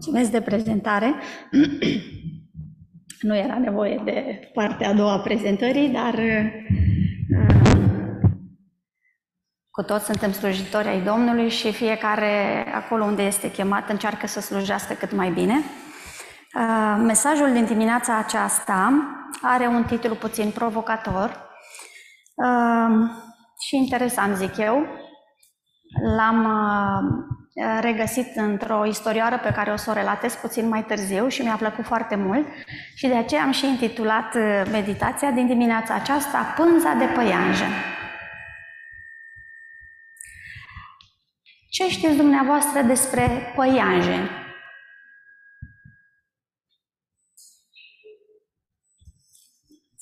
Mulțumesc de prezentare. Nu era nevoie de partea a doua a prezentării, dar uh, cu toți suntem slujitori ai Domnului și fiecare acolo unde este chemat încearcă să slujească cât mai bine. Uh, mesajul din dimineața aceasta are un titlu puțin provocator uh, și interesant, zic eu. L-am regăsit într-o istorioară pe care o să o relatez puțin mai târziu și mi-a plăcut foarte mult și de aceea am și intitulat uh, meditația din dimineața aceasta Pânza de păianjen. Ce știți dumneavoastră despre păianjen?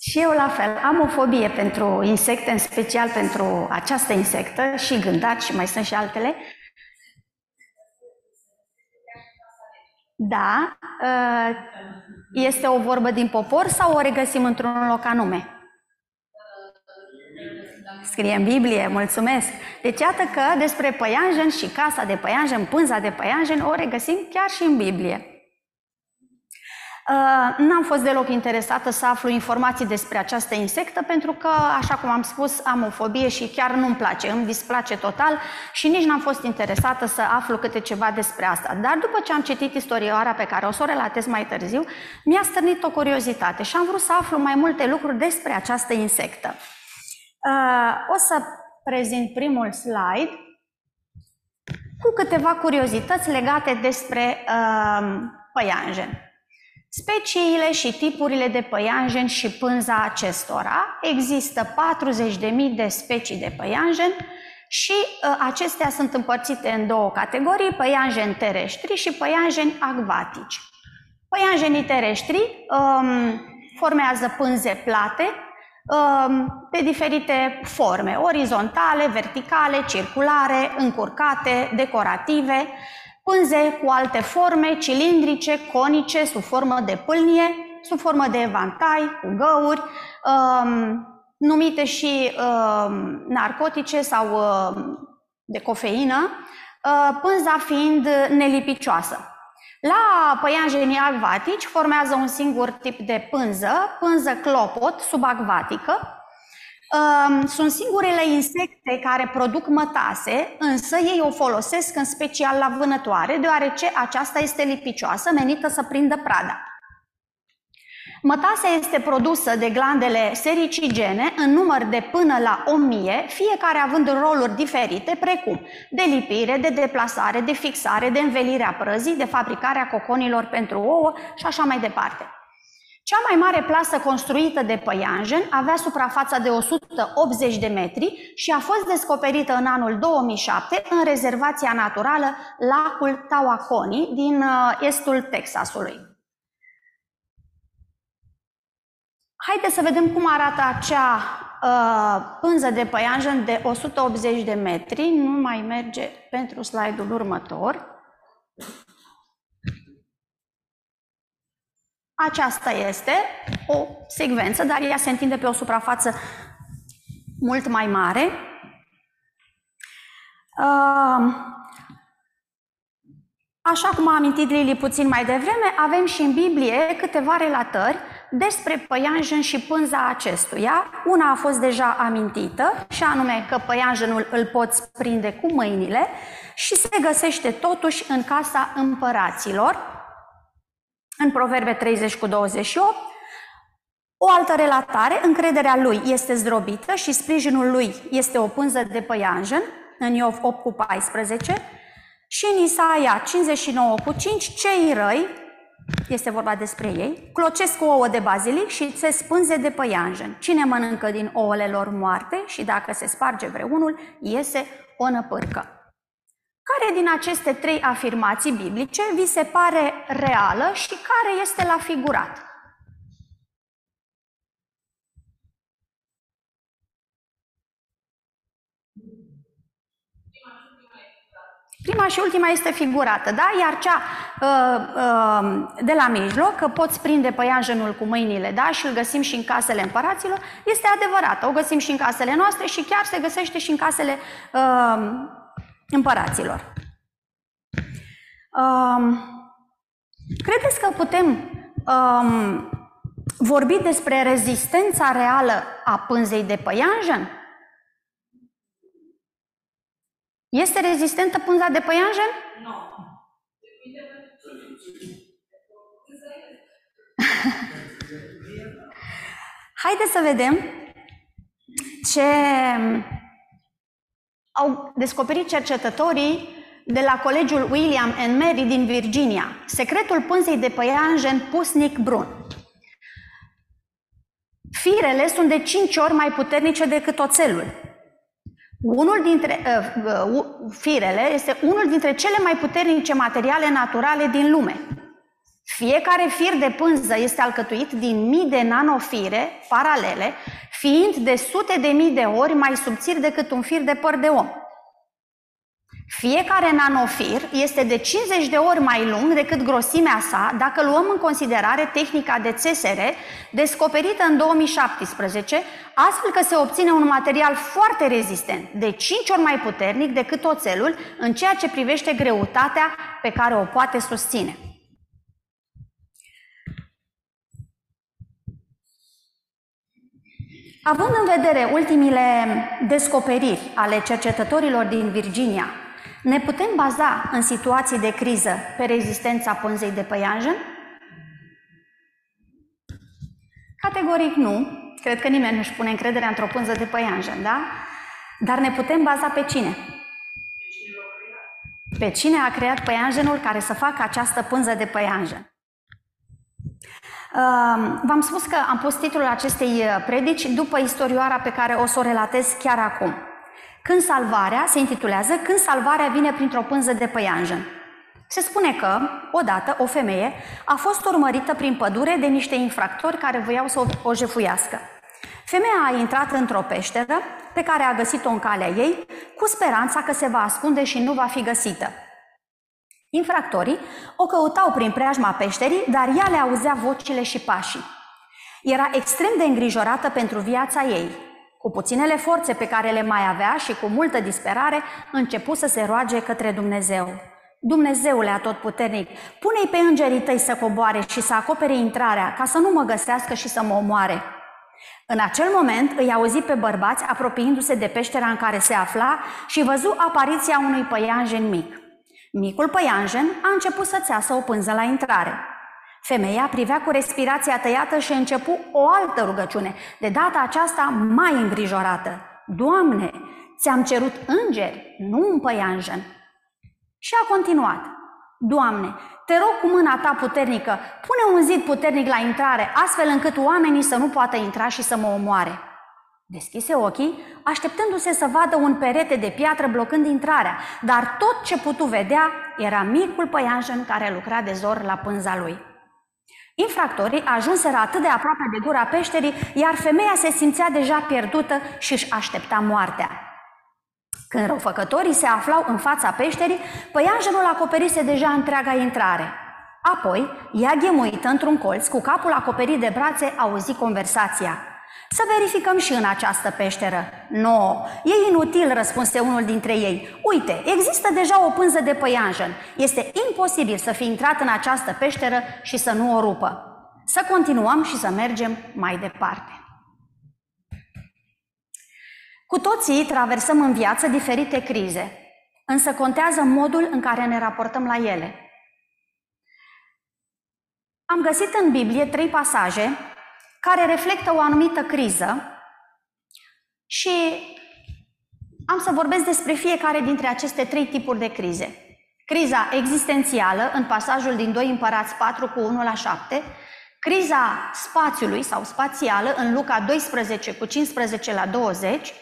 Și eu la fel, am o fobie pentru insecte, în special pentru această insectă și gândaci și mai sunt și altele, Da, ă, este o vorbă din popor sau o regăsim într-un loc anume? Scrie în Biblie, mulțumesc. Deci iată că despre păianjen și casa de păianjen, pânza de păianjen, o regăsim chiar și în Biblie. Uh, n-am fost deloc interesată să aflu informații despre această insectă pentru că, așa cum am spus, am o fobie și chiar nu-mi place, îmi displace total și nici n-am fost interesată să aflu câte ceva despre asta. Dar după ce am citit istorioara pe care o să o relatez mai târziu, mi-a stârnit o curiozitate și am vrut să aflu mai multe lucruri despre această insectă. Uh, o să prezint primul slide cu câteva curiozități legate despre uh, păianjen. Speciile și tipurile de păianjen și pânza acestora. Există 40.000 de specii de păianjen și uh, acestea sunt împărțite în două categorii, păianjeni terestri și păianjeni acvatici. Păianjenii terestri um, formează pânze plate um, pe diferite forme, orizontale, verticale, circulare, încurcate, decorative, pânze cu alte forme, cilindrice, conice, sub formă de pâlnie, sub formă de evantai, cu găuri, um, numite și um, narcotice sau um, de cofeină, uh, pânza fiind nelipicioasă. La păianjenii acvatici formează un singur tip de pânză, pânză clopot subacvatică, sunt singurele insecte care produc mătase, însă ei o folosesc în special la vânătoare, deoarece aceasta este lipicioasă, menită să prindă prada. Mătasea este produsă de glandele sericigene în număr de până la 1000, fiecare având roluri diferite, precum de lipire, de deplasare, de fixare, de învelire a prăzii, de fabricarea coconilor pentru ouă și așa mai departe. Cea mai mare plasă construită de păianjen avea suprafața de 180 de metri și a fost descoperită în anul 2007 în rezervația naturală Lacul Tawakoni din uh, estul Texasului. Haideți să vedem cum arată acea uh, pânză de păianjen de 180 de metri. Nu mai merge pentru slide-ul următor. Aceasta este o secvență, dar ea se întinde pe o suprafață mult mai mare. Așa cum a amintit Lili puțin mai devreme, avem și în Biblie câteva relatări despre păianjen și pânza acestuia. Una a fost deja amintită, și anume că păianjenul îl poți prinde cu mâinile și se găsește totuși în casa împăraților, în Proverbe 30 cu 28, o altă relatare, încrederea lui este zdrobită și sprijinul lui este o pânză de păianjen, în Iov 8 cu 14, și în Isaia 59 cu 5, cei răi, este vorba despre ei, clocesc ouă de bazilic și se spânze de păianjen. Cine mănâncă din ouăle lor moarte și dacă se sparge vreunul, iese o năpârcă. Care din aceste trei afirmații biblice vi se pare reală și care este la figurat? Prima și ultima este figurată, da? Iar cea uh, uh, de la mijloc, că poți prinde păianjenul cu mâinile, da? Și îl găsim și în casele împăraților, este adevărată. O găsim și în casele noastre și chiar se găsește și în casele uh, împăraților. Um, Credeți că putem um, vorbi despre rezistența reală a pânzei de păianjen? Este rezistentă pânza de păianjen? Nu. Haideți să vedem ce au descoperit cercetătorii de la colegiul William and Mary din Virginia, secretul pânzei de păianjen pusnic brun. Firele sunt de 5 ori mai puternice decât oțelul. Unul dintre uh, uh, firele este unul dintre cele mai puternice materiale naturale din lume. Fiecare fir de pânză este alcătuit din mii de nanofire paralele, fiind de sute de mii de ori mai subțiri decât un fir de păr de om. Fiecare nanofir este de 50 de ori mai lung decât grosimea sa dacă luăm în considerare tehnica de țesere descoperită în 2017, astfel că se obține un material foarte rezistent, de 5 ori mai puternic decât oțelul în ceea ce privește greutatea pe care o poate susține. Având în vedere ultimile descoperiri ale cercetătorilor din Virginia, ne putem baza în situații de criză pe rezistența pânzei de păianjen? Categoric nu. Cred că nimeni nu-și pune încrederea într-o pânză de păianjen, da? Dar ne putem baza pe cine? Pe cine a creat păianjenul care să facă această pânză de păianjen? V-am spus că am pus titlul acestei uh, predici după istorioara pe care o să o relatez chiar acum. Când salvarea, se intitulează Când salvarea vine printr-o pânză de păianjen. Se spune că, odată, o femeie a fost urmărită prin pădure de niște infractori care voiau să o jefuiască. Femeia a intrat într-o peșteră pe care a găsit-o în calea ei, cu speranța că se va ascunde și nu va fi găsită. Infractorii o căutau prin preajma peșterii, dar ea le auzea vocile și pașii. Era extrem de îngrijorată pentru viața ei. Cu puținele forțe pe care le mai avea și cu multă disperare, începu să se roage către Dumnezeu. Dumnezeule atotputernic, pune-i pe îngerii tăi să coboare și să acopere intrarea, ca să nu mă găsească și să mă omoare. În acel moment îi auzi pe bărbați apropiindu-se de peștera în care se afla și văzu apariția unui păianjen mic. Micul păianjen a început să țeasă o pânză la intrare. Femeia privea cu respirația tăiată și începu o altă rugăciune, de data aceasta mai îngrijorată. Doamne, ți-am cerut îngeri, nu un păianjen. Și a continuat. Doamne, te rog cu mâna ta puternică, pune un zid puternic la intrare, astfel încât oamenii să nu poată intra și să mă omoare. Deschise ochii, așteptându-se să vadă un perete de piatră blocând intrarea, dar tot ce putu vedea era micul păianjen care lucra de zor la pânza lui. Infractorii ajunseră atât de aproape de gura peșterii, iar femeia se simțea deja pierdută și își aștepta moartea. Când răufăcătorii se aflau în fața peșterii, păianjenul acoperise deja întreaga intrare. Apoi, ea ghemuită într-un colț, cu capul acoperit de brațe, auzi conversația. Să verificăm și în această peșteră. Nu, no, e inutil, răspunse unul dintre ei. Uite, există deja o pânză de păianjen. Este imposibil să fi intrat în această peșteră și să nu o rupă. Să continuăm și să mergem mai departe. Cu toții traversăm în viață diferite crize, însă contează modul în care ne raportăm la ele. Am găsit în Biblie trei pasaje care reflectă o anumită criză și am să vorbesc despre fiecare dintre aceste trei tipuri de crize. Criza existențială, în pasajul din 2 Împărați 4 cu 1 la 7, criza spațiului sau spațială, în Luca 12 cu 15 la 20,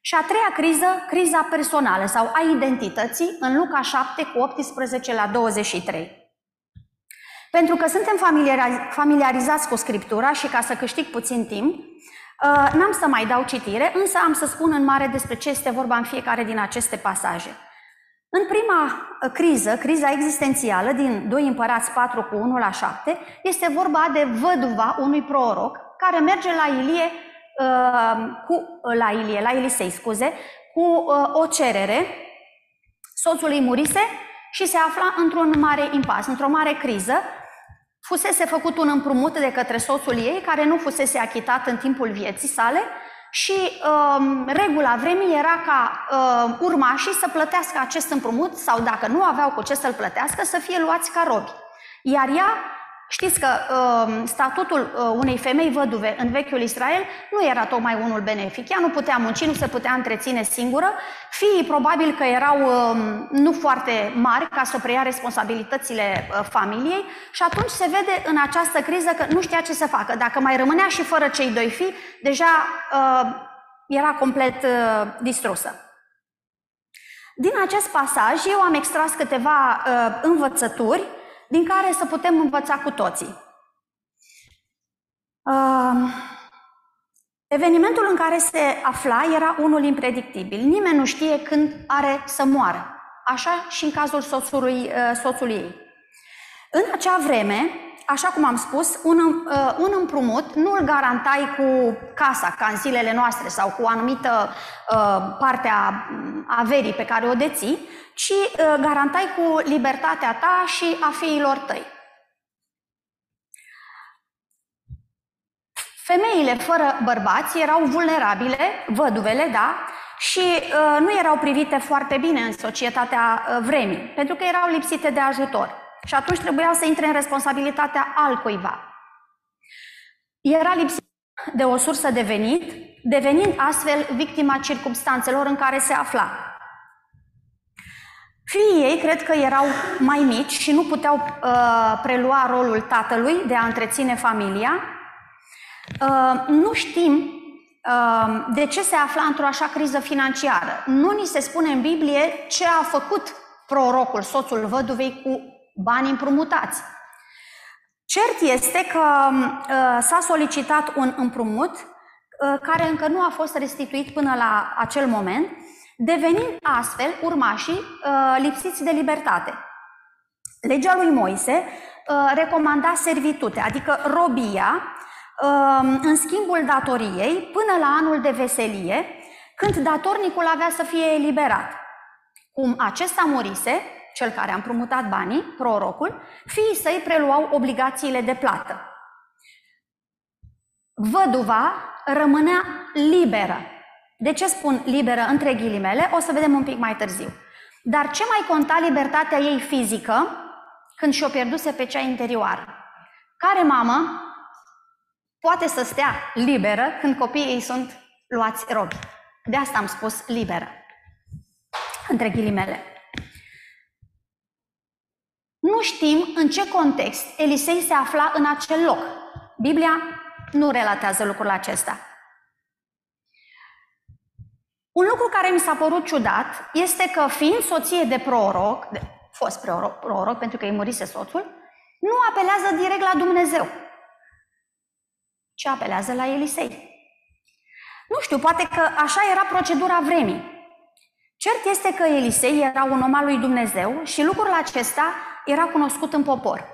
și a treia criză, criza personală sau a identității, în Luca 7 cu 18 la 23. Pentru că suntem familiarizați cu Scriptura și ca să câștig puțin timp, uh, n-am să mai dau citire, însă am să spun în mare despre ce este vorba în fiecare din aceste pasaje. În prima uh, criză, criza existențială din 2 Împărați 4 cu 1 la 7, este vorba de văduva unui proroc care merge la Ilie, uh, cu, la Ilie, la Elisei, scuze, cu o cerere, soțul ei murise și se afla într-un mare impas, într-o mare criză, fusese făcut un împrumut de către soțul ei, care nu fusese achitat în timpul vieții sale și uh, regula vremii era ca uh, urmașii să plătească acest împrumut sau dacă nu aveau cu ce să-l plătească, să fie luați ca robi. Ar ea Știți că uh, statutul uh, unei femei văduve în vechiul Israel nu era tocmai unul benefic. Ea nu putea munci, nu se putea întreține singură. Fiii probabil că erau uh, nu foarte mari ca să preia responsabilitățile uh, familiei și atunci se vede în această criză că nu știa ce să facă. Dacă mai rămânea și fără cei doi fii, deja uh, era complet uh, distrusă. Din acest pasaj eu am extras câteva uh, învățături din care să putem învăța cu toții. Uh, evenimentul în care se afla era unul impredictibil. Nimeni nu știe când are să moară. Așa și în cazul soțului, uh, soțului ei. În acea vreme, așa cum am spus, un, uh, un împrumut nu îl garantai cu casa, ca în zilele noastre, sau cu o anumită uh, parte a averii pe care o deții, ci uh, garantai cu libertatea ta și a fiilor tăi. Femeile fără bărbați erau vulnerabile, văduvele, da, și uh, nu erau privite foarte bine în societatea uh, vremii, pentru că erau lipsite de ajutor. Și atunci trebuiau să intre în responsabilitatea altcuiva. Era lipsit de o sursă de venit, devenind astfel victima circumstanțelor în care se afla. Fiii ei cred că erau mai mici și nu puteau uh, prelua rolul tatălui de a întreține familia. Uh, nu știm uh, de ce se afla într-o așa criză financiară. Nu ni se spune în Biblie ce a făcut prorocul, soțul văduvei, cu bani împrumutați. Cert este că uh, s-a solicitat un împrumut uh, care încă nu a fost restituit până la acel moment devenind astfel urmașii uh, lipsiți de libertate. Legea lui Moise uh, recomanda servitute, adică robia, uh, în schimbul datoriei până la anul de veselie, când datornicul avea să fie eliberat. Cum acesta murise, cel care a împrumutat banii, prorocul, fiii săi preluau obligațiile de plată. Văduva rămânea liberă de ce spun liberă între ghilimele? O să vedem un pic mai târziu. Dar ce mai conta libertatea ei fizică când și-o pierduse pe cea interioară? Care mamă poate să stea liberă când copiii ei sunt luați robi? De asta am spus liberă. Între ghilimele. Nu știm în ce context Elisei se afla în acel loc. Biblia nu relatează lucrul acesta. Un lucru care mi s-a părut ciudat este că fiind soție de proroc, de, fost proroc, proroc pentru că îi murise soțul, nu apelează direct la Dumnezeu, ci apelează la Elisei. Nu știu, poate că așa era procedura vremii. Cert este că Elisei era un om al lui Dumnezeu și lucrul acesta era cunoscut în popor.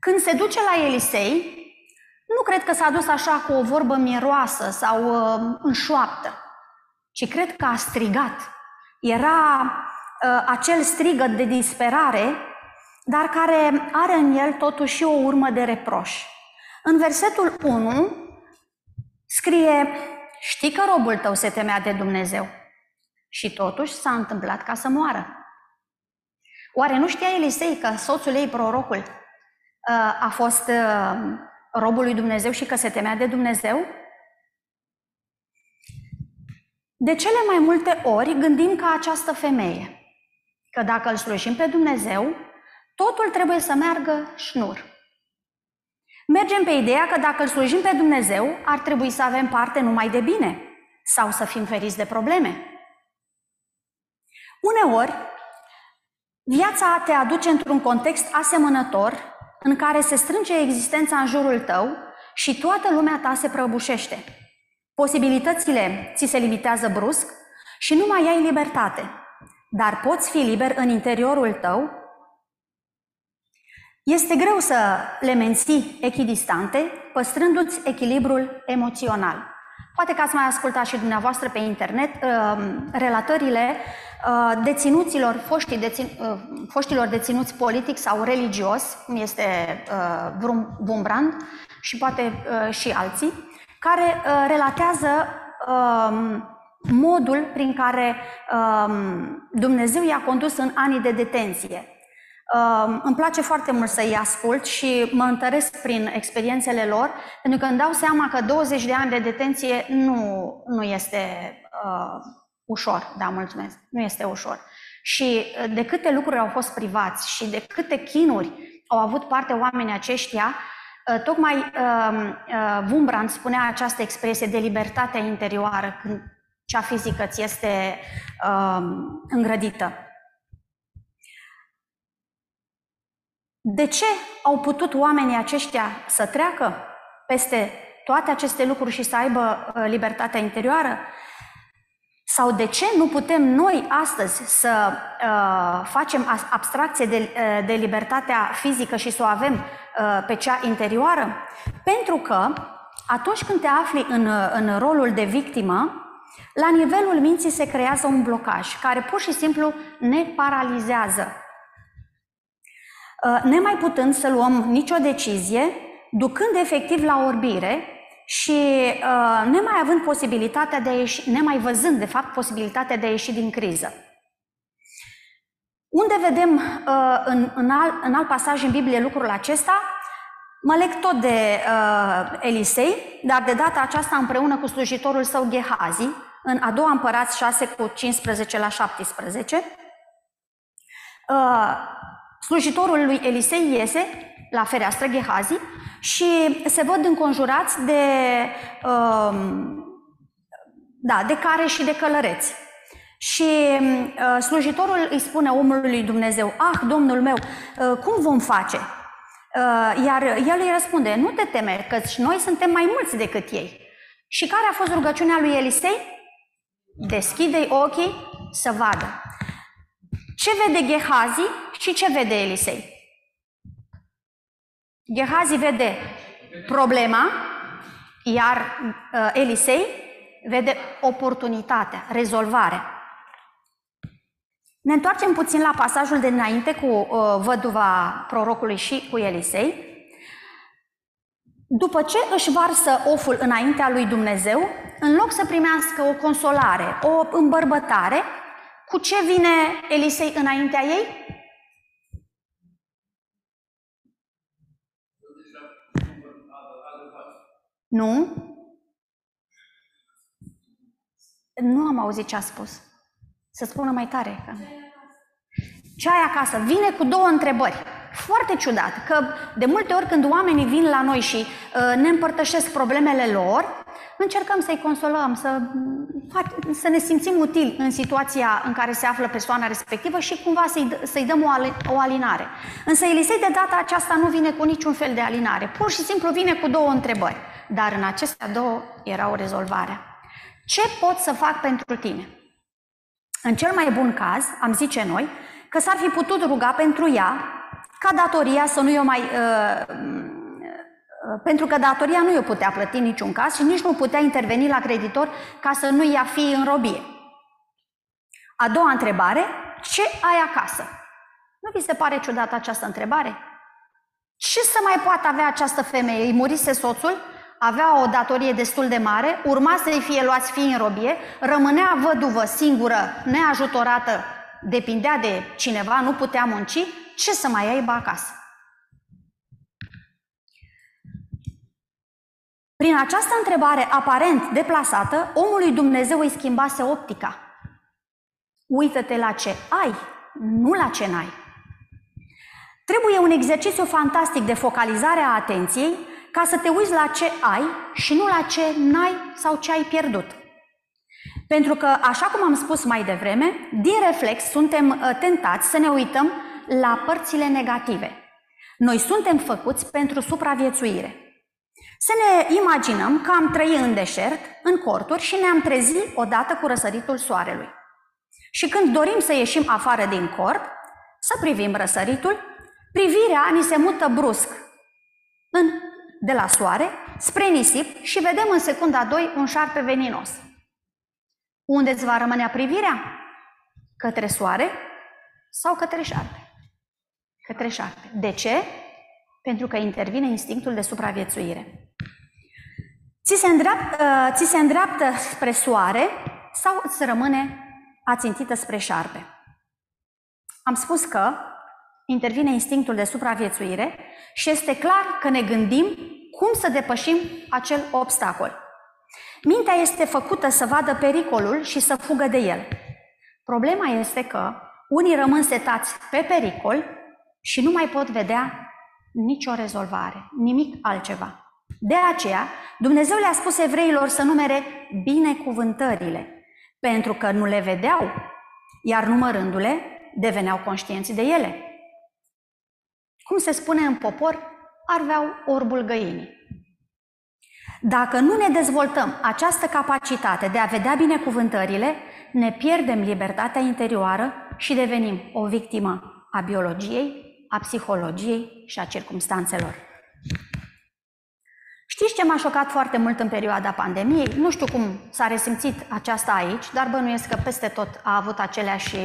Când se duce la Elisei, nu cred că s-a dus așa cu o vorbă miroasă sau uh, în șoaptă, ci cred că a strigat. Era uh, acel strigăt de disperare, dar care are în el totuși o urmă de reproș. În versetul 1 scrie, știi că robul tău se temea de Dumnezeu și totuși s-a întâmplat ca să moară. Oare nu știa Elisei că soțul ei, prorocul, uh, a fost uh, robul lui Dumnezeu și că se temea de Dumnezeu? De cele mai multe ori gândim ca această femeie, că dacă îl slujim pe Dumnezeu, totul trebuie să meargă șnur. Mergem pe ideea că dacă îl slujim pe Dumnezeu, ar trebui să avem parte numai de bine sau să fim feriți de probleme. Uneori, viața te aduce într-un context asemănător în care se strânge existența în jurul tău și toată lumea ta se prăbușește. Posibilitățile ți se limitează brusc și nu mai ai libertate, dar poți fi liber în interiorul tău. Este greu să le menții echidistante, păstrându-ți echilibrul emoțional. Poate că ați mai ascultat și dumneavoastră pe internet uh, relatările uh, deținuților, foștii dețin, uh, foștilor deținuți politic sau religios, cum este Wurmbrand și poate și alții, care relatează um, modul prin care um, Dumnezeu i-a condus în anii de detenție. Um, îmi place foarte mult să-i ascult și mă întăresc prin experiențele lor, pentru că îmi dau seama că 20 de ani de detenție nu, nu este uh, ușor, da, mulțumesc, nu este ușor. Și uh, de câte lucruri au fost privați și de câte chinuri au avut parte oamenii aceștia, uh, tocmai uh, uh, Wumbrand spunea această expresie de libertatea interioară, când cea fizică ți este uh, îngrădită. De ce au putut oamenii aceștia să treacă peste toate aceste lucruri și să aibă uh, libertatea interioară? Sau de ce nu putem noi astăzi să uh, facem abstracție de, uh, de libertatea fizică și să o avem uh, pe cea interioară? Pentru că atunci când te afli în, uh, în rolul de victimă, la nivelul minții se creează un blocaj care pur și simplu ne paralizează. Uh, nemai putând să luăm nicio decizie, ducând efectiv la orbire și uh, nemai având posibilitatea de a ieși, nemai văzând de fapt posibilitatea de a ieși din criză. Unde vedem uh, în, în, alt, în alt pasaj în Biblie lucrul acesta? Mă leg tot de uh, Elisei, dar de data aceasta împreună cu slujitorul său Gehazi, în a doua împărați 6 cu 15 la 17. Uh, slujitorul lui Elisei iese la fereastră Gehazi și se văd înconjurați de, uh, da, de care și de călăreți. Și uh, slujitorul îi spune omului lui Dumnezeu, ah, Domnul meu, uh, cum vom face? Uh, iar el îi răspunde, nu te teme, că noi suntem mai mulți decât ei. Și care a fost rugăciunea lui Elisei? deschide ochii să vadă. Ce vede Gehazi și ce vede Elisei? Gehazi vede problema, iar uh, Elisei vede oportunitatea, rezolvarea. Ne întoarcem puțin la pasajul de înainte cu uh, văduva prorocului și cu Elisei. După ce își varsă oful înaintea lui Dumnezeu, în loc să primească o consolare, o îmbărbătare, cu ce vine Elisei înaintea ei? Nu? Nu am auzit ce a spus. Să spună mai tare. Ce ai acasă? Vine cu două întrebări. Foarte ciudat, că de multe ori când oamenii vin la noi și uh, ne împărtășesc problemele lor, încercăm să-i consolăm, să, să ne simțim utili în situația în care se află persoana respectivă și cumva să-i, să-i dăm o, o alinare. Însă Elisei de data aceasta nu vine cu niciun fel de alinare, pur și simplu vine cu două întrebări, dar în acestea două era o rezolvare. Ce pot să fac pentru tine? În cel mai bun caz, am zice noi, că s-ar fi putut ruga pentru ea ca datoria să nu o mai uh, Uh, pentru că datoria nu i-o putea plăti în niciun caz și nici nu putea interveni la creditor ca să nu ia fi în robie. A doua întrebare, ce ai acasă? Nu vi se pare ciudată această întrebare? Ce să mai poată avea această femeie? Îi murise soțul, avea o datorie destul de mare, urma să-i fie luați fii în robie, rămânea văduvă singură, neajutorată, depindea de cineva, nu putea munci, ce să mai aibă acasă? Prin această întrebare aparent deplasată, omul lui Dumnezeu îi schimbase optica. Uită-te la ce ai, nu la ce n-ai. Trebuie un exercițiu fantastic de focalizare a atenției ca să te uiți la ce ai și nu la ce n-ai sau ce ai pierdut. Pentru că, așa cum am spus mai devreme, din reflex suntem uh, tentați să ne uităm la părțile negative. Noi suntem făcuți pentru supraviețuire. Să ne imaginăm că am trăit în deșert, în corturi și ne-am trezit odată cu răsăritul soarelui. Și când dorim să ieșim afară din cort, să privim răsăritul, privirea ni se mută brusc în, de la soare spre nisip și vedem în secunda 2 un șarpe veninos. Unde îți va rămâne privirea? Către soare sau către șarpe? Către șarpe. De ce? Pentru că intervine instinctul de supraviețuire. Ți se îndreaptă, uh, ți se îndreaptă spre soare sau îți rămâne ațintită spre șarpe? Am spus că intervine instinctul de supraviețuire și este clar că ne gândim cum să depășim acel obstacol. Mintea este făcută să vadă pericolul și să fugă de el. Problema este că unii rămân setați pe pericol și nu mai pot vedea nicio rezolvare, nimic altceva. De aceea, Dumnezeu le-a spus evreilor să numere binecuvântările, pentru că nu le vedeau, iar numărându-le, deveneau conștienți de ele. Cum se spune în popor, arveau orbul găinii. Dacă nu ne dezvoltăm această capacitate de a vedea binecuvântările, ne pierdem libertatea interioară și devenim o victimă a biologiei, a psihologiei și a circumstanțelor. Știți ce m-a șocat foarte mult în perioada pandemiei? Nu știu cum s-a resimțit aceasta aici, dar bănuiesc că peste tot a avut aceleași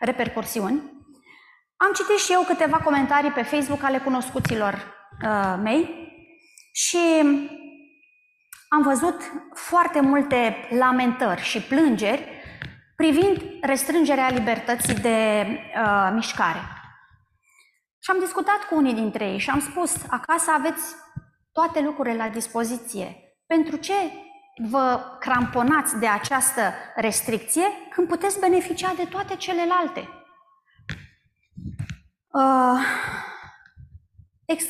repercursiuni. Am citit și eu câteva comentarii pe Facebook ale cunoscuților uh, mei și am văzut foarte multe lamentări și plângeri privind restrângerea libertății de uh, mișcare. Și am discutat cu unii dintre ei și am spus, acasă aveți toate lucrurile la dispoziție. Pentru ce vă cramponați de această restricție când puteți beneficia de toate celelalte? Uh, ex,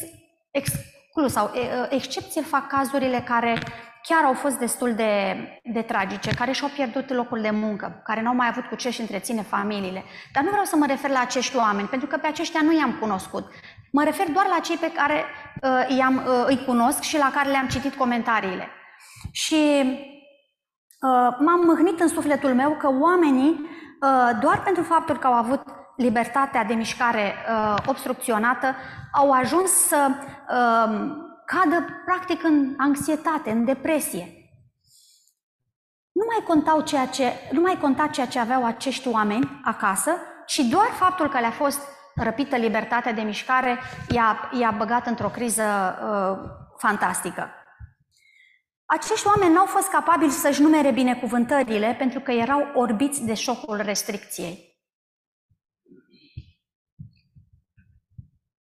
exclus sau uh, excepție fac cazurile care chiar au fost destul de, de tragice, care și-au pierdut locul de muncă, care n-au mai avut cu ce și întreține familiile. Dar nu vreau să mă refer la acești oameni, pentru că pe aceștia nu i-am cunoscut. Mă refer doar la cei pe care uh, i-am, uh, îi cunosc și la care le-am citit comentariile. Și uh, m-am mâhnit în sufletul meu că oamenii, uh, doar pentru faptul că au avut libertatea de mișcare uh, obstrucționată, au ajuns să uh, cadă practic în anxietate, în depresie. Nu mai, contau ceea ce, nu mai conta ceea ce aveau acești oameni acasă, ci doar faptul că le-a fost răpită libertatea de mișcare i-a, i-a băgat într-o criză uh, fantastică. Acești oameni n-au fost capabili să-și numere binecuvântările pentru că erau orbiți de șocul restricției.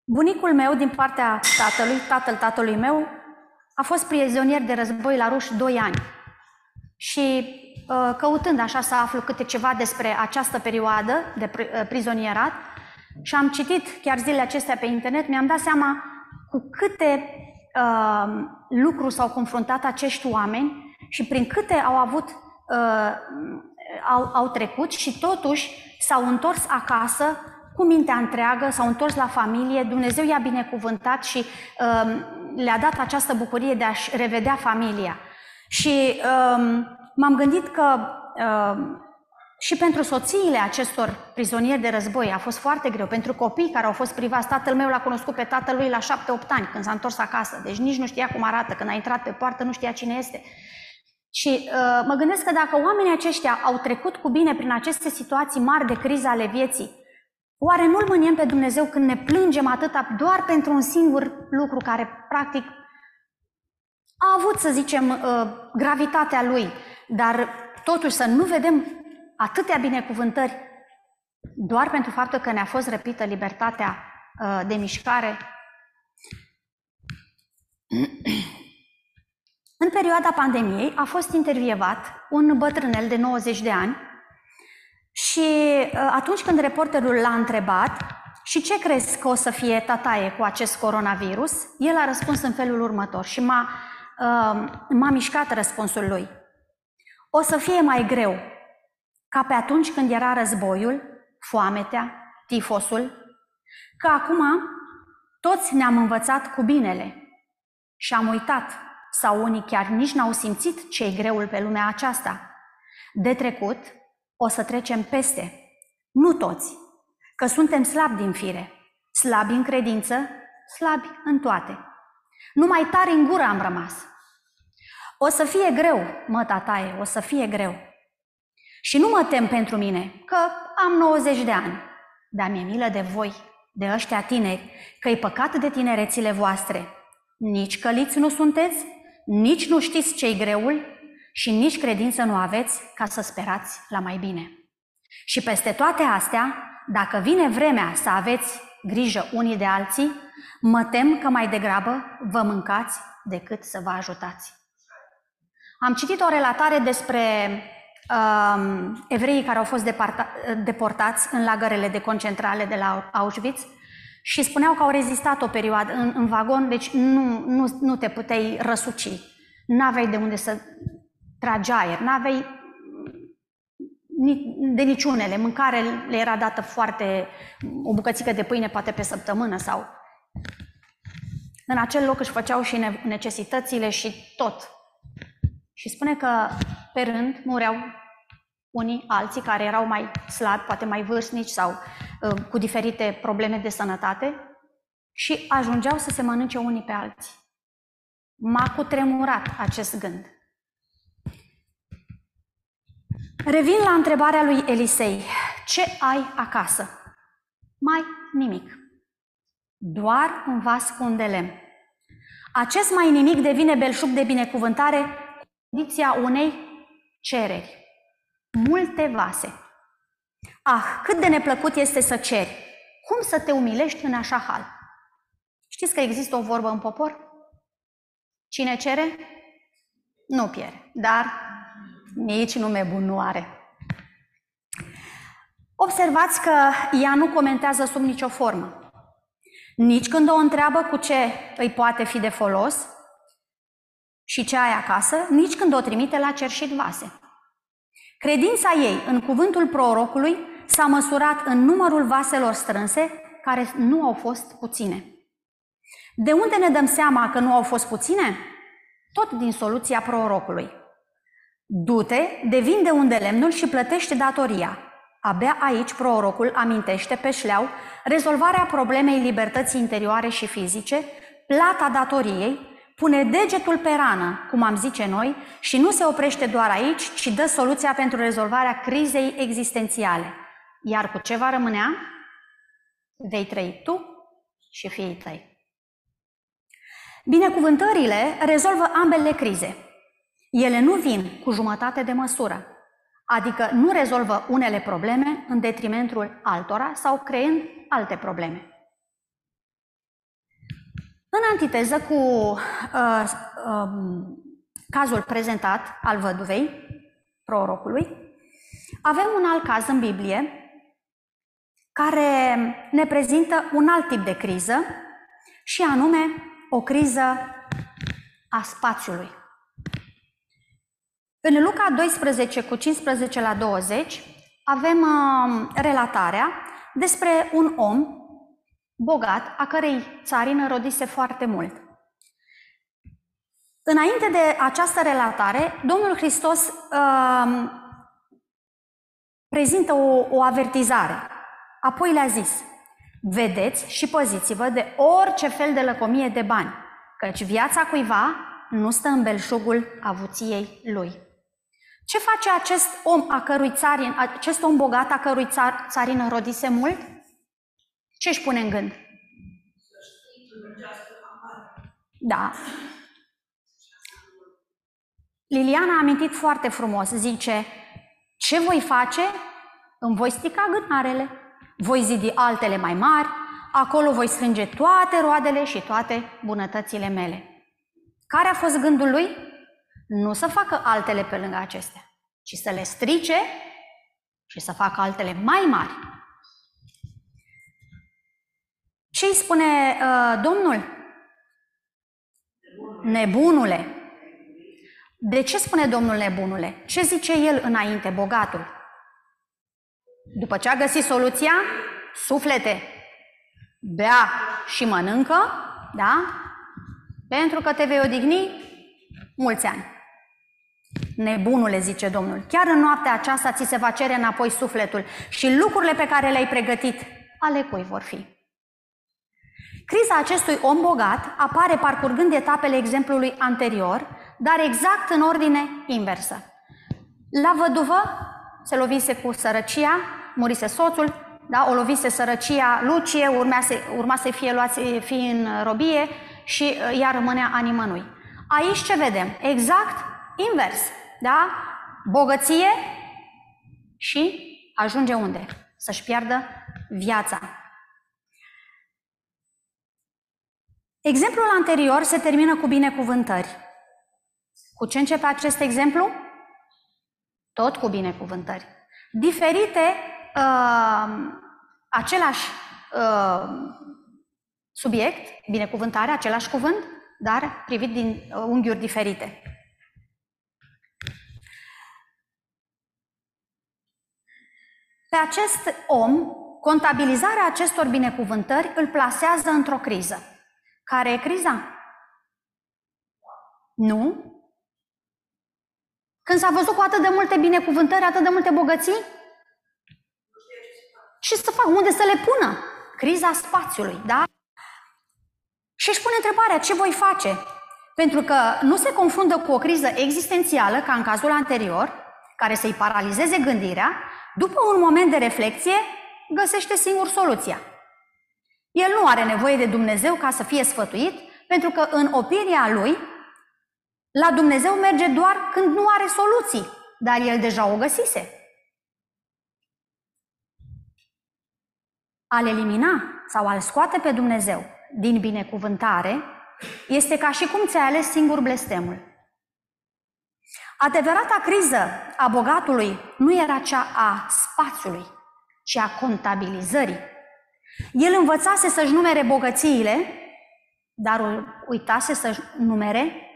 Bunicul meu, din partea tatălui, tatăl tatălui meu, a fost prizonier de război la ruși 2 ani. Și uh, căutând așa să aflu câte ceva despre această perioadă de uh, prizonierat, și am citit chiar zilele acestea pe internet, mi-am dat seama cu câte uh, lucruri s-au confruntat acești oameni și prin câte au avut, uh, au, au trecut și totuși s-au întors acasă cu mintea întreagă, s-au întors la familie, Dumnezeu i-a binecuvântat și uh, le-a dat această bucurie de a-și revedea familia. Și uh, m-am gândit că uh, și pentru soțiile acestor prizonieri de război a fost foarte greu, pentru copii care au fost privați. Tatăl meu l-a cunoscut pe tatălui la șapte-opt ani, când s-a întors acasă, deci nici nu știa cum arată, când a intrat pe poartă nu știa cine este. Și uh, mă gândesc că dacă oamenii aceștia au trecut cu bine prin aceste situații mari de criză ale vieții, Oare nu-L mâniem pe Dumnezeu când ne plângem atâta doar pentru un singur lucru care, practic, a avut, să zicem, uh, gravitatea lui, dar totuși să nu vedem atâtea binecuvântări doar pentru faptul că ne-a fost răpită libertatea uh, de mișcare? În perioada pandemiei a fost intervievat un bătrânel de 90 de ani și uh, atunci când reporterul l-a întrebat și ce crezi că o să fie tataie cu acest coronavirus, el a răspuns în felul următor și m-a, uh, m-a mișcat răspunsul lui. O să fie mai greu ca pe atunci când era războiul, foametea, tifosul, că acum toți ne-am învățat cu binele și am uitat, sau unii chiar nici n-au simțit ce e greul pe lumea aceasta. De trecut, o să trecem peste. Nu toți, că suntem slabi din fire, slabi în credință, slabi în toate. Numai tare în gură am rămas. O să fie greu, mă, tataie, o să fie greu. Și nu mă tem pentru mine, că am 90 de ani, dar mi-e milă de voi, de ăștia tineri, că e păcat de tinerețile voastre. Nici căliți nu sunteți, nici nu știți ce-i greul și nici credință nu aveți ca să sperați la mai bine. Și peste toate astea, dacă vine vremea să aveți grijă unii de alții, mă tem că mai degrabă vă mâncați decât să vă ajutați. Am citit o relatare despre um, evreii care au fost departa, deportați în lagărele de concentrare de la Auschwitz și spuneau că au rezistat o perioadă în, în vagon, deci nu, nu, nu te puteai răsuci. N-aveai de unde să tragi aer, n-aveai de niciunele. Mâncare le era dată foarte, o bucățică de pâine poate pe săptămână sau... În acel loc își făceau și necesitățile și tot. Și spune că pe rând mureau unii, alții care erau mai slabi, poate mai vârstnici sau uh, cu diferite probleme de sănătate și ajungeau să se mănânce unii pe alții. M-a cutremurat acest gând. Revin la întrebarea lui Elisei. Ce ai acasă? Mai nimic. Doar un vas cu un de lemn. Acest mai nimic devine belșug de binecuvântare condiția unei cereri. Multe vase. Ah, cât de neplăcut este să ceri. Cum să te umilești în așa hal? Știți că există o vorbă în popor? Cine cere, nu pierde, dar nici nume bun nu are. Observați că ea nu comentează sub nicio formă. Nici când o întreabă cu ce îi poate fi de folos și ce ai acasă, nici când o trimite la cerșit vase. Credința ei în cuvântul prorocului s-a măsurat în numărul vaselor strânse, care nu au fost puține. De unde ne dăm seama că nu au fost puține? Tot din soluția prorocului. Du-te, devinde unde lemnul și plătește datoria. Abia aici prorocul amintește pe șleau rezolvarea problemei libertății interioare și fizice, plata datoriei, pune degetul pe rană, cum am zice noi, și nu se oprește doar aici, ci dă soluția pentru rezolvarea crizei existențiale. Iar cu ce va rămânea? Vei trăi tu și fiii tăi. Binecuvântările rezolvă ambele crize. Ele nu vin cu jumătate de măsură, adică nu rezolvă unele probleme în detrimentul altora sau creând alte probleme. În antiteză cu uh, uh, cazul prezentat al văduvei, prorocului, avem un alt caz în Biblie care ne prezintă un alt tip de criză și anume o criză a spațiului. În Luca 12 cu 15 la 20 avem uh, relatarea despre un om bogat, a cărei țarină rodise foarte mult. Înainte de această relatare, Domnul Hristos uh, prezintă o, o avertizare. Apoi le-a zis, vedeți și păziți-vă de orice fel de lăcomie de bani, căci viața cuiva nu stă în belșugul avuției lui. Ce face acest om a cărui țarin, acest om bogat a cărui țar, țarină rodise mult? Ce își pune în gând? Da. Liliana a amintit foarte frumos, zice, ce voi face? Îmi voi stica gânarele, voi zidi altele mai mari, acolo voi strânge toate roadele și toate bunătățile mele. Care a fost gândul lui? Nu să facă altele pe lângă acestea, ci să le strice și să facă altele mai mari. Ce îi spune uh, Domnul? Nebunule. De ce spune Domnul nebunule? Ce zice el înainte, bogatul? După ce a găsit soluția, suflete, bea și mănâncă, da? Pentru că te vei odihni mulți ani. Nebunule, zice Domnul, chiar în noaptea aceasta ți se va cere înapoi sufletul și lucrurile pe care le-ai pregătit, ale cui vor fi? Criza acestui om bogat apare parcurgând etapele exemplului anterior, dar exact în ordine inversă. La văduvă se lovise cu sărăcia, murise soțul, da? o lovise sărăcia Lucie, urma, să, urma să fie luați fii în robie și uh, ea rămânea a nimănui. Aici ce vedem? Exact invers. Da? Bogăție și ajunge unde? Să-și piardă viața. Exemplul anterior se termină cu binecuvântări. Cu ce începe acest exemplu? Tot cu binecuvântări. Diferite, uh, același uh, subiect, binecuvântare, același cuvânt, dar privit din uh, unghiuri diferite. Pe acest om, contabilizarea acestor binecuvântări îl plasează într-o criză. Care e criza? Nu? Când s-a văzut cu atât de multe binecuvântări, atât de multe bogății? Și să fac, unde să le pună? Criza spațiului, da? Și își pune întrebarea, ce voi face? Pentru că nu se confundă cu o criză existențială, ca în cazul anterior, care să-i paralizeze gândirea, după un moment de reflexie, găsește singur soluția. El nu are nevoie de Dumnezeu ca să fie sfătuit, pentru că în opinia lui, la Dumnezeu merge doar când nu are soluții, dar el deja o găsise. Al elimina sau al scoate pe Dumnezeu din binecuvântare este ca și cum ți-ai ales singur blestemul. Adevărata criză a bogatului nu era cea a spațiului, ci a contabilizării. El învățase să-și numere bogățiile, dar uitase să-și numere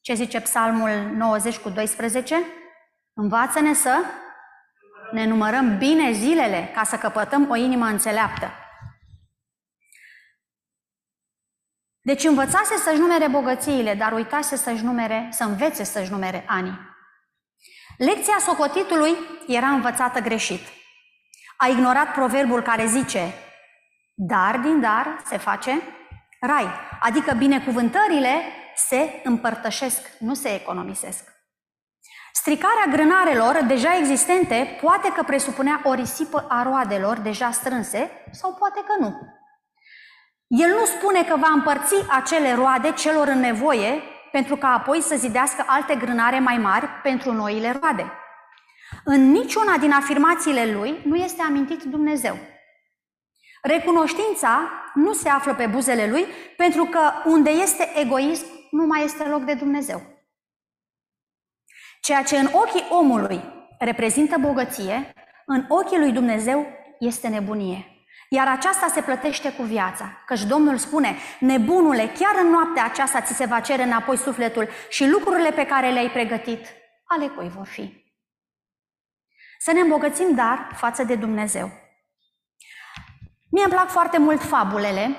ce zice Psalmul 90 cu 12? Învață-ne să ne numărăm bine zilele ca să căpătăm o inimă înțeleaptă. Deci învățase să-și numere bogățiile, dar uitase să-și numere, să învețe să-și numere ani. Lecția socotitului era învățată greșit. A ignorat proverbul care zice, dar din dar se face rai, adică binecuvântările se împărtășesc, nu se economisesc. Stricarea grânarelor deja existente poate că presupunea o risipă a roadelor deja strânse sau poate că nu. El nu spune că va împărți acele roade celor în nevoie pentru ca apoi să zidească alte grânare mai mari pentru noile roade. În niciuna din afirmațiile lui nu este amintit Dumnezeu. Recunoștința nu se află pe buzele lui pentru că unde este egoism nu mai este loc de Dumnezeu. Ceea ce în ochii omului reprezintă bogăție, în ochii lui Dumnezeu este nebunie. Iar aceasta se plătește cu viața, căci Domnul spune, nebunule, chiar în noaptea aceasta ți se va cere înapoi sufletul și lucrurile pe care le-ai pregătit, ale cui vor fi. Să ne îmbogățim, dar, față de Dumnezeu. Mie îmi plac foarte mult fabulele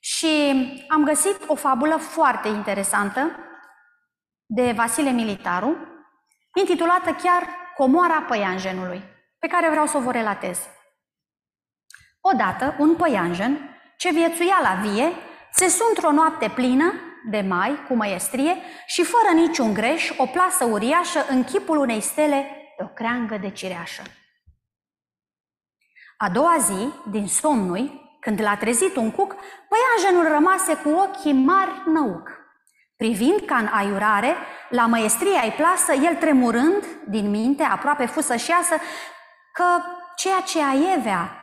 și am găsit o fabulă foarte interesantă de Vasile Militaru, intitulată chiar Comoara păianjenului, pe care vreau să o vă relatez. Odată, un păianjen ce viețuia la vie, țesu într-o noapte plină de mai, cu măiestrie, și fără niciun greș, o plasă uriașă în chipul unei stele de o creangă de cireașă. A doua zi, din somnul, când l-a trezit un cuc, păianjenul rămase cu ochii mari năuc. Privind ca în aiurare, la măiestria ai plasă, el tremurând din minte, aproape fusășeasă, că ceea ce Aievea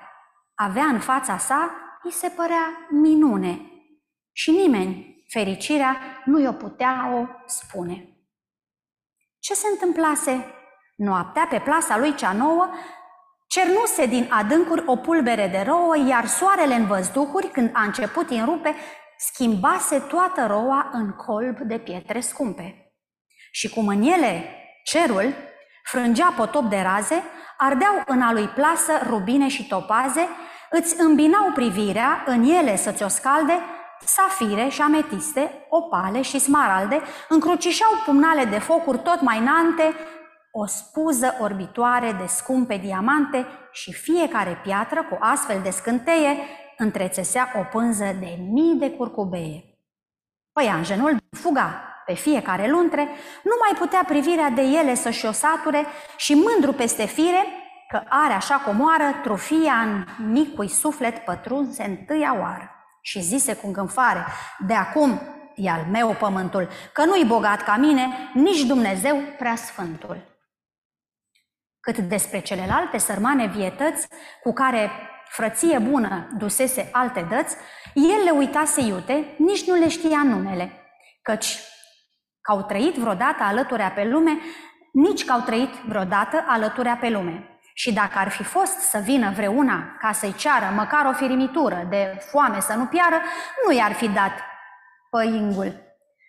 avea în fața sa, îi se părea minune. Și nimeni, fericirea, nu i-o putea o spune. Ce se întâmplase? Noaptea, pe plasa lui cea nouă, Cernuse din adâncuri o pulbere de rouă, iar soarele în văzduhuri, când a început în rupe, schimbase toată roa în colb de pietre scumpe. Și cum în ele cerul frângea potop de raze, ardeau în a lui plasă rubine și topaze, îți îmbinau privirea în ele să ți-o scalde, safire și ametiste, opale și smaralde, încrucișau pumnale de focuri tot mai nante, o spuză orbitoare de scumpe diamante și fiecare piatră cu astfel de scânteie întrețesea o pânză de mii de curcubeie. Păianjenul fuga, pe fiecare luntre, nu mai putea privirea de ele să-și o sature și mândru peste fire, că are așa comoară trufia în micui suflet pătrunse întâia oară. Și zise cu îngânfare, de acum e al meu pământul, că nu-i bogat ca mine, nici Dumnezeu prea sfântul. Cât despre celelalte sărmane vietăți cu care frăție bună dusese alte dăți, el le uitase iute, nici nu le știa numele, căci că au trăit vreodată alăturea pe lume, nici că au trăit vreodată alăturea pe lume. Și dacă ar fi fost să vină vreuna ca să-i ceară măcar o firimitură de foame să nu piară, nu i-ar fi dat păingul.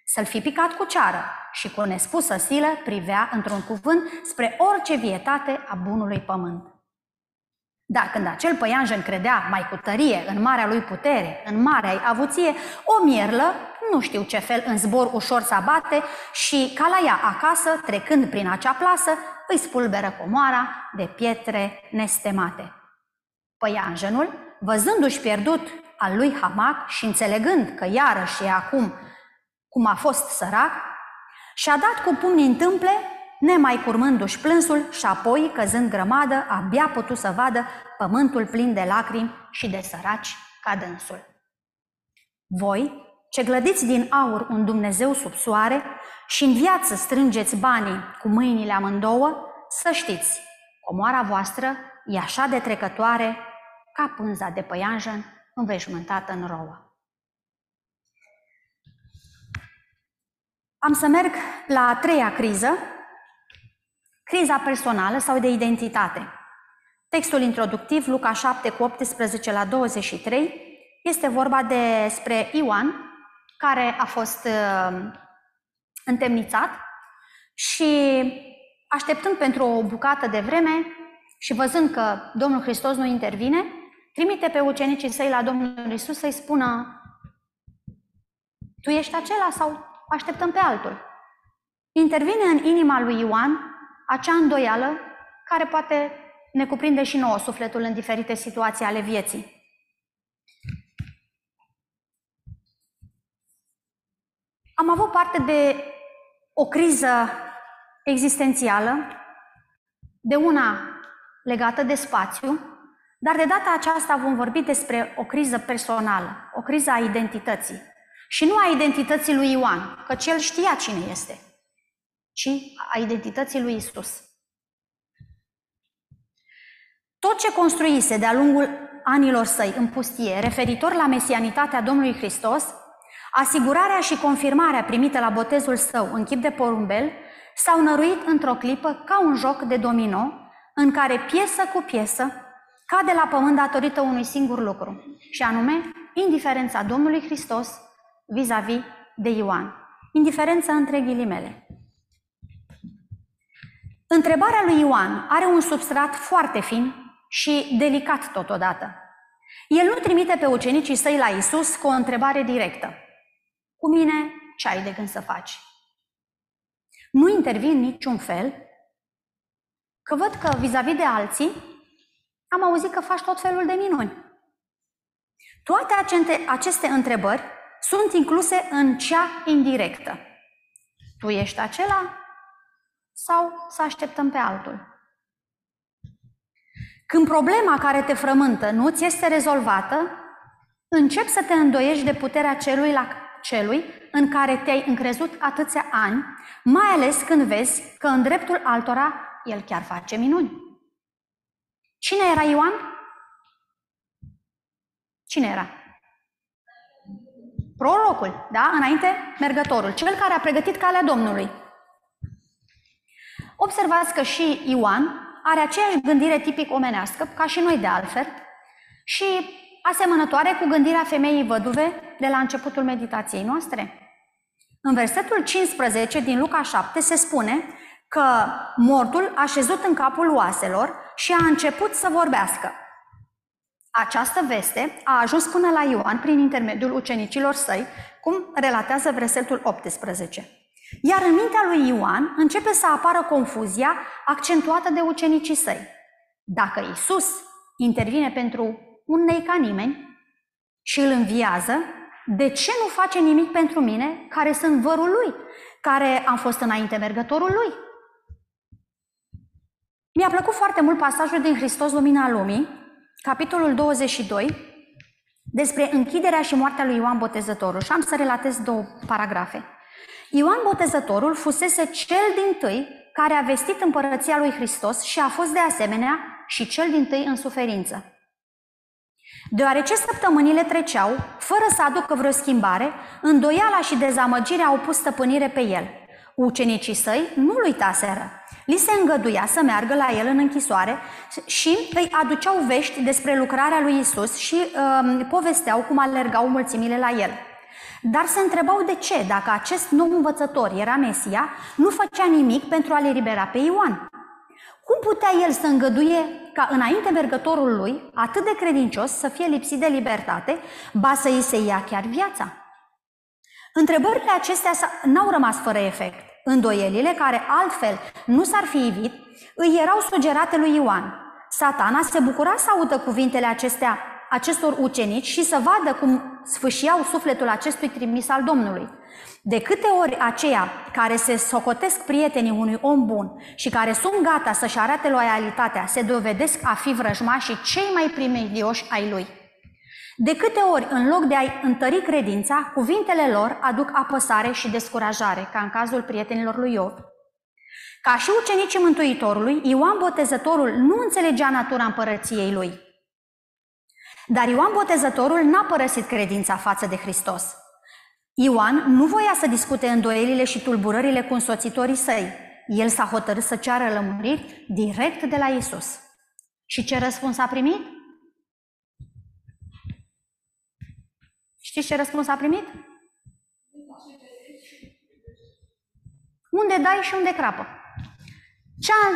Să-l fi picat cu ceară și cu nespusă silă privea într-un cuvânt spre orice vietate a bunului pământ. Dar când acel păianjen credea mai cu tărie în marea lui putere, în marea avuție, o mierlă, nu știu ce fel, în zbor ușor să abate și ca la ea acasă, trecând prin acea plasă, îi spulberă comoara de pietre nestemate. Păianjenul, văzându-și pierdut al lui Hamac și înțelegând că iarăși e acum cum a fost sărac, și-a dat cu pumnii întâmple nemai curmându-și plânsul și apoi, căzând grămadă, abia putut să vadă pământul plin de lacrimi și de săraci ca dânsul. Voi, ce glădiți din aur un Dumnezeu sub soare și în viață strângeți banii cu mâinile amândouă, să știți, comoara voastră e așa de trecătoare ca pânza de păianjen înveșmântată în rouă. Am să merg la a treia criză, Criza personală sau de identitate. Textul introductiv, Luca 7 cu 18 la 23, este vorba despre Ioan, care a fost uh, întemnițat și așteptând pentru o bucată de vreme și văzând că Domnul Hristos nu intervine, trimite pe ucenicii săi la Domnul Isus să-i spună Tu ești acela sau așteptăm pe altul? Intervine în inima lui Ioan acea îndoială care poate ne cuprinde și nouă sufletul în diferite situații ale vieții. Am avut parte de o criză existențială, de una legată de spațiu, dar de data aceasta vom vorbi despre o criză personală, o criză a identității. Și nu a identității lui Ioan, căci el știa cine este ci a identității lui Isus. Tot ce construise de-a lungul anilor săi în pustie, referitor la mesianitatea Domnului Hristos, asigurarea și confirmarea primită la botezul său în chip de porumbel, s-au năruit într-o clipă ca un joc de domino, în care piesă cu piesă cade la pământ datorită unui singur lucru, și anume indiferența Domnului Hristos vis-a-vis de Ioan. Indiferența între ghilimele. Întrebarea lui Ioan are un substrat foarte fin și delicat totodată. El nu trimite pe ucenicii săi la Isus cu o întrebare directă. Cu mine ce ai de gând să faci? Nu intervin niciun fel, că văd că vis-a-vis de alții am auzit că faci tot felul de minuni. Toate aceste întrebări sunt incluse în cea indirectă. Tu ești acela sau să așteptăm pe altul. Când problema care te frământă nu ți este rezolvată, încep să te îndoiești de puterea celui la celui în care te-ai încrezut atâția ani, mai ales când vezi că în dreptul altora el chiar face minuni. Cine era Ioan? Cine era? Prorocul, da? Înainte, mergătorul, cel care a pregătit calea Domnului. Observați că și Ioan are aceeași gândire tipic omenească, ca și noi de altfel, și asemănătoare cu gândirea femeii văduve de la începutul meditației noastre. În versetul 15 din Luca 7 se spune că mortul a șezut în capul oaselor și a început să vorbească. Această veste a ajuns până la Ioan prin intermediul ucenicilor săi, cum relatează versetul 18. Iar în mintea lui Ioan începe să apară confuzia accentuată de ucenicii săi. Dacă Isus intervine pentru un nei ca nimeni și îl înviază, de ce nu face nimic pentru mine, care sunt vărul lui, care am fost înainte mergătorul lui? Mi-a plăcut foarte mult pasajul din Hristos Lumina Lumii, capitolul 22, despre închiderea și moartea lui Ioan Botezătorul. Și am să relatez două paragrafe. Ioan Botezătorul fusese cel din tâi care a vestit împărăția lui Hristos și a fost de asemenea și cel din tâi în suferință. Deoarece săptămânile treceau, fără să aducă vreo schimbare, îndoiala și dezamăgirea au pus stăpânire pe el. Ucenicii săi nu-l uitaseră. Li se îngăduia să meargă la el în închisoare și îi aduceau vești despre lucrarea lui Isus și uh, povesteau cum alergau mulțimile la el. Dar se întrebau de ce, dacă acest nou învățător era Mesia, nu făcea nimic pentru a-l elibera pe Ioan. Cum putea el să îngăduie ca înainte mergătorul lui, atât de credincios, să fie lipsit de libertate, ba să îi se ia chiar viața? Întrebările acestea n-au rămas fără efect. Îndoielile, care altfel nu s-ar fi ivit, îi erau sugerate lui Ioan. Satana se bucura să audă cuvintele acestea acestor ucenici și să vadă cum sfâșiau sufletul acestui trimis al Domnului. De câte ori aceia care se socotesc prietenii unui om bun și care sunt gata să-și arate loialitatea se dovedesc a fi vrăjmașii cei mai primedioși ai lui. De câte ori, în loc de a-i întări credința, cuvintele lor aduc apăsare și descurajare, ca în cazul prietenilor lui Iov. Ca și ucenicii Mântuitorului, Ioan Botezătorul nu înțelegea natura împărăției lui. Dar Ioan Botezătorul n-a părăsit credința față de Hristos. Ioan nu voia să discute îndoielile și tulburările cu însoțitorii săi. El s-a hotărât să ceară lămuriri direct de la Isus. Și ce răspuns a primit? Știți ce răspuns a primit? Unde dai și unde crapă? Ce a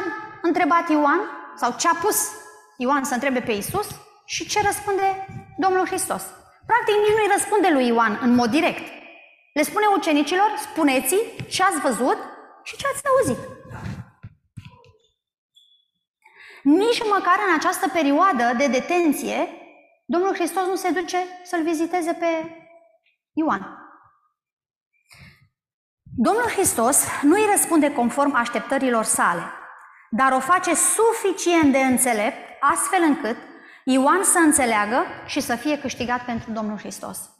întrebat Ioan, sau ce a pus Ioan să întrebe pe Isus și ce răspunde Domnul Hristos? Practic nici nu-i răspunde lui Ioan în mod direct. Le spune ucenicilor, spuneți ce ați văzut și ce ați auzit. Nici măcar în această perioadă de detenție, Domnul Hristos nu se duce să-l viziteze pe Ioan. Domnul Hristos nu îi răspunde conform așteptărilor sale, dar o face suficient de înțelept, astfel încât Ioan să înțeleagă și să fie câștigat pentru Domnul Hristos.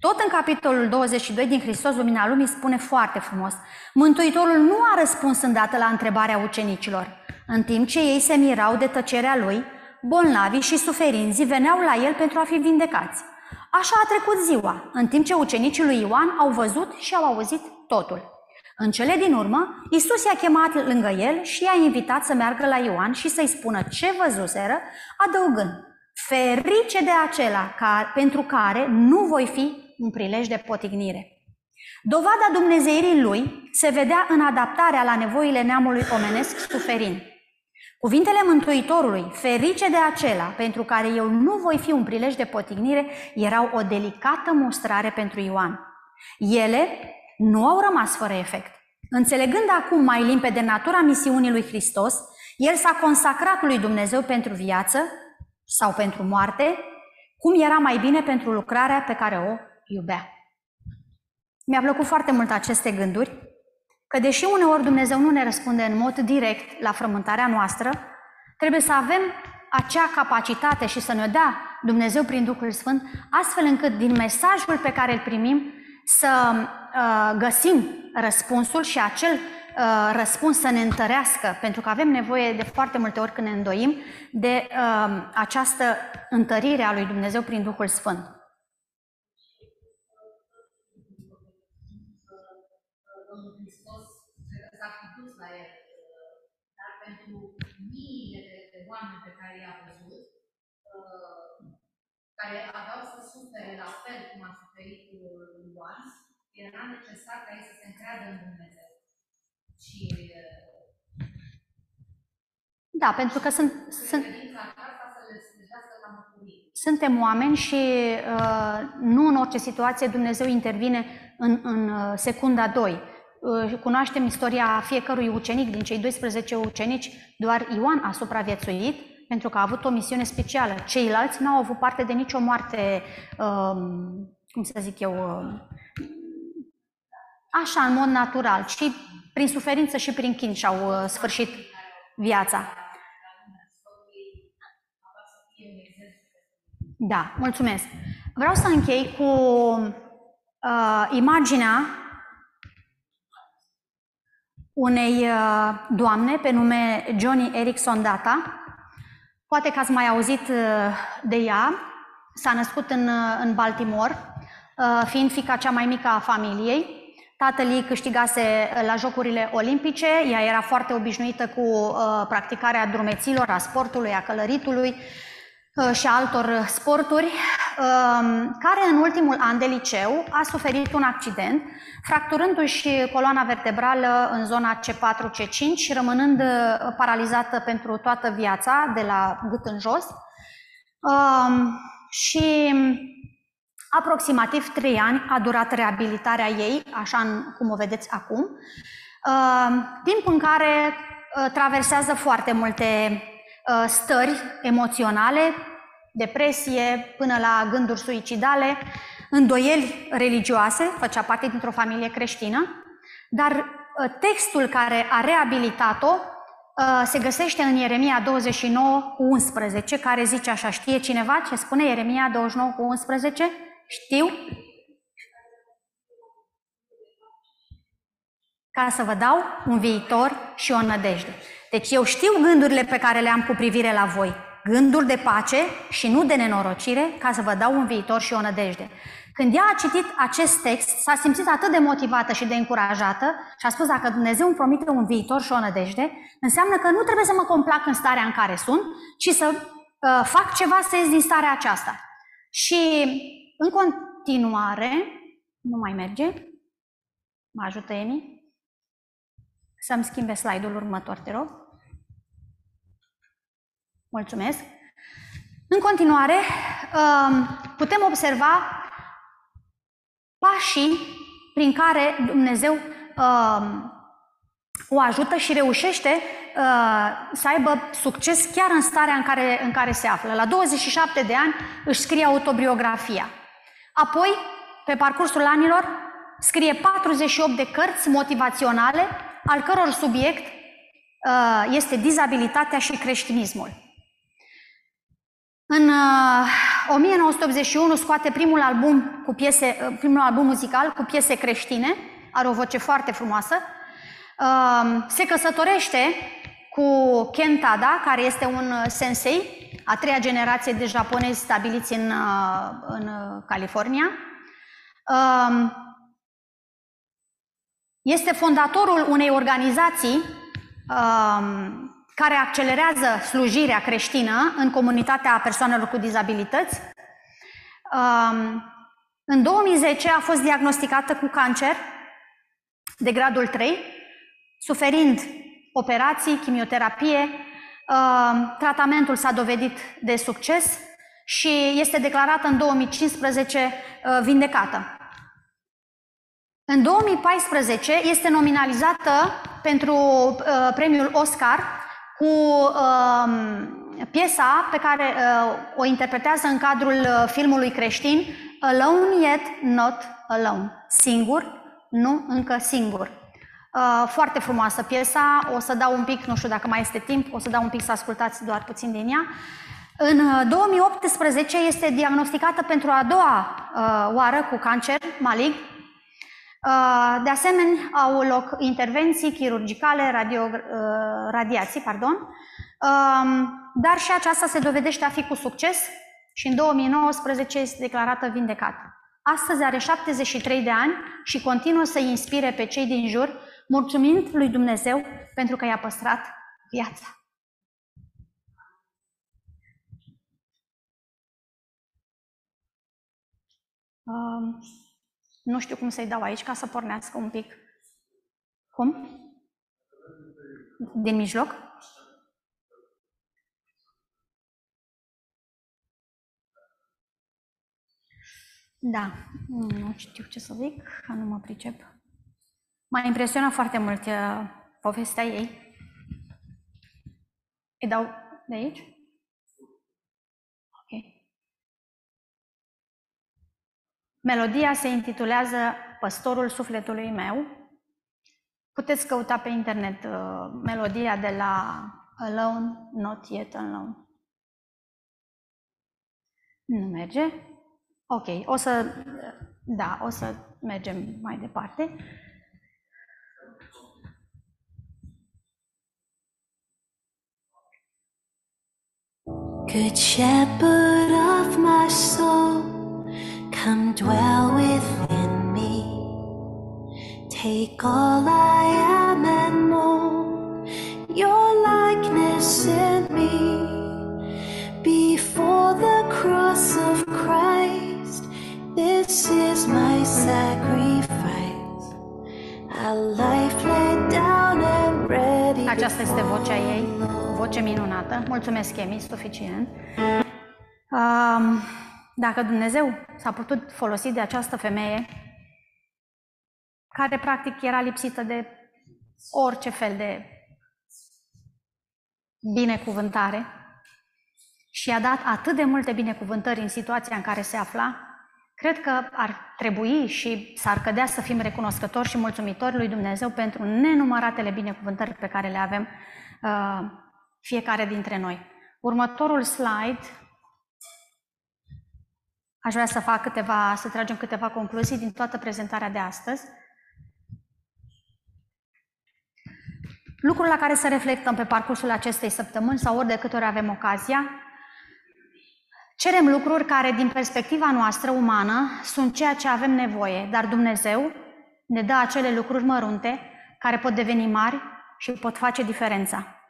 Tot în capitolul 22 din Hristos Lumina Lumii spune foarte frumos, Mântuitorul nu a răspuns îndată la întrebarea ucenicilor. În timp ce ei se mirau de tăcerea lui, bolnavii și suferinzii veneau la el pentru a fi vindecați. Așa a trecut ziua, în timp ce ucenicii lui Ioan au văzut și au auzit totul. În cele din urmă, Isus i-a chemat lângă el și i-a invitat să meargă la Ioan și să-i spună ce văzuseră, adăugând, ferice de acela ca, pentru care nu voi fi un prilej de potignire. Dovada Dumnezeirii lui se vedea în adaptarea la nevoile neamului omenesc suferind. Cuvintele Mântuitorului, ferice de acela pentru care eu nu voi fi un prilej de potignire, erau o delicată mostrare pentru Ioan. Ele nu au rămas fără efect. Înțelegând acum mai limpede natura misiunii lui Hristos, el s-a consacrat lui Dumnezeu pentru viață sau pentru moarte, cum era mai bine pentru lucrarea pe care o iubea. Mi-a plăcut foarte mult aceste gânduri, că deși uneori Dumnezeu nu ne răspunde în mod direct la frământarea noastră, trebuie să avem acea capacitate și să ne dea Dumnezeu prin Duhul Sfânt, astfel încât din mesajul pe care îl primim să uh, găsim răspunsul și acel uh, răspuns să ne întărească, pentru că avem nevoie de foarte multe ori când ne îndoim de uh, această întărire a lui Dumnezeu prin Duhul Sfânt. oameni pe care i-a văzut, care aveau să sufere la fel cum a suferit Ioan, era necesar ca ei să se încreadă în Dumnezeu. Și da, pentru că sunt, sunt, suntem oameni și uh, nu în orice situație Dumnezeu intervine în, în uh, secunda 2. Uh, cunoaștem istoria fiecărui ucenic din cei 12 ucenici, doar Ioan a supraviețuit pentru că a avut o misiune specială. Ceilalți nu au avut parte de nicio moarte um, cum să zic eu, așa, în mod natural, și prin suferință și prin chin și-au sfârșit viața. Da, mulțumesc. Vreau să închei cu uh, imaginea unei uh, doamne pe nume Johnny Erickson Data. Poate că ați mai auzit uh, de ea. S-a născut în, uh, în Baltimore, uh, fiind fica cea mai mică a familiei. Tatăl ei câștigase uh, la Jocurile Olimpice, ea era foarte obișnuită cu uh, practicarea drumeților, a sportului, a călăritului, Uh, și altor sporturi, um, care în ultimul an de liceu a suferit un accident, fracturându-și coloana vertebrală în zona C4-C5 și rămânând uh, paralizată pentru toată viața, de la gât în jos. Um, și aproximativ trei ani a durat reabilitarea ei, așa cum o vedeți acum, um, timp în care uh, traversează foarte multe Uh, stări emoționale, depresie, până la gânduri suicidale, îndoieli religioase, făcea parte dintr-o familie creștină, dar uh, textul care a reabilitat-o uh, se găsește în Ieremia 29 cu 11, care zice așa, știe cineva ce spune Ieremia 29 cu 11? Știu? Ca să vă dau un viitor și o nădejde. Deci eu știu gândurile pe care le am cu privire la voi, gânduri de pace și nu de nenorocire, ca să vă dau un viitor și o nădejde. Când ea a citit acest text, s-a simțit atât de motivată și de încurajată și a spus dacă Dumnezeu îmi promite un viitor și o nădejde, înseamnă că nu trebuie să mă complac în starea în care sunt, ci să uh, fac ceva să ies din starea aceasta. Și în continuare, nu mai merge, mă ajută Emi, să-mi schimbe slide-ul următor, te rog. Mulțumesc. În continuare, um, putem observa pașii prin care Dumnezeu um, o ajută și reușește uh, să aibă succes chiar în starea în care, în care se află. La 27 de ani își scrie autobiografia. Apoi, pe parcursul anilor, scrie 48 de cărți motivaționale al căror subiect uh, este dizabilitatea și creștinismul. În 1981 uh, scoate primul album, cu piese, uh, primul album muzical cu piese creștine, are o voce foarte frumoasă, se căsătorește cu Ken Tada, care este un sensei, a treia generație de japonezi stabiliți în, în California. Este fondatorul unei organizații um, care accelerează slujirea creștină în comunitatea persoanelor cu dizabilități. Um, în 2010 a fost diagnosticată cu cancer de gradul 3, suferind operații, chimioterapie. Um, tratamentul s-a dovedit de succes și este declarată în 2015 uh, vindecată. În 2014 este nominalizată pentru uh, premiul Oscar cu uh, piesa pe care uh, o interpretează în cadrul uh, filmului creștin Alone Yet Not Alone. Singur, nu încă singur. Uh, foarte frumoasă piesa, o să dau un pic, nu știu dacă mai este timp, o să dau un pic să ascultați doar puțin din ea. În 2018 uh, este diagnosticată pentru a doua uh, oară cu cancer malign, Uh, de asemenea, au loc intervenții chirurgicale, radio, uh, radiații, pardon, um, dar și aceasta se dovedește a fi cu succes și în 2019 este declarată vindecată. Astăzi are 73 de ani și continuă să inspire pe cei din jur, mulțumind lui Dumnezeu pentru că i-a păstrat viața. Um, nu știu cum să-i dau aici ca să pornească un pic. Cum? Din mijloc? Da, nu știu ce să zic, că nu mă pricep. M-a impresionat foarte mult uh, povestea ei. Îi dau de aici? Melodia se intitulează Păstorul sufletului meu. Puteți căuta pe internet uh, melodia de la Alone, Not Yet Alone. Nu merge? Ok, o să, da, o să mergem mai departe. Good shepherd of my soul, come dwell within me. Take all I am and more, your likeness in me. Before the cross of Christ, this is my sacrifice. A life laid down and ready. Aceasta este vocea ei, voce minunată. Mulțumesc, Emi, suficient. Um, dacă Dumnezeu s-a putut folosi de această femeie, care practic era lipsită de orice fel de binecuvântare, și a dat atât de multe binecuvântări în situația în care se afla, cred că ar trebui și s-ar cădea să fim recunoscători și mulțumitori lui Dumnezeu pentru nenumăratele binecuvântări pe care le avem uh, fiecare dintre noi. Următorul slide, aș vrea să fac câteva, să tragem câteva concluzii din toată prezentarea de astăzi. Lucrul la care să reflectăm pe parcursul acestei săptămâni sau ori de câte ori avem ocazia, Cerem lucruri care, din perspectiva noastră umană, sunt ceea ce avem nevoie, dar Dumnezeu ne dă acele lucruri mărunte care pot deveni mari și pot face diferența.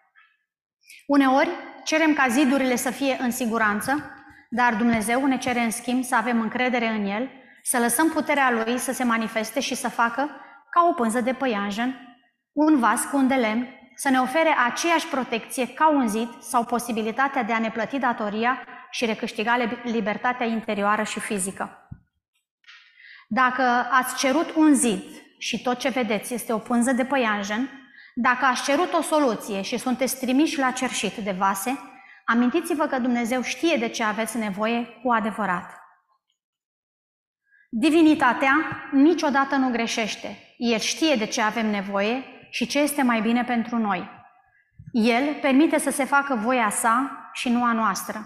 Uneori cerem ca zidurile să fie în siguranță, dar Dumnezeu ne cere în schimb să avem încredere în El, să lăsăm puterea Lui să se manifeste și să facă ca o pânză de păianjen, un vas cu un de lemn, să ne ofere aceeași protecție ca un zid sau posibilitatea de a ne plăti datoria și recâștiga libertatea interioară și fizică. Dacă ați cerut un zid și tot ce vedeți este o pânză de păianjen, dacă ați cerut o soluție și sunteți trimiși la cerșit de vase, amintiți-vă că Dumnezeu știe de ce aveți nevoie cu adevărat. Divinitatea niciodată nu greșește. El știe de ce avem nevoie și ce este mai bine pentru noi. El permite să se facă voia sa și nu a noastră.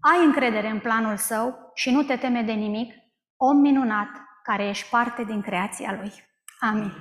Ai încredere în planul său și nu te teme de nimic, om minunat care ești parte din creația lui. Amin.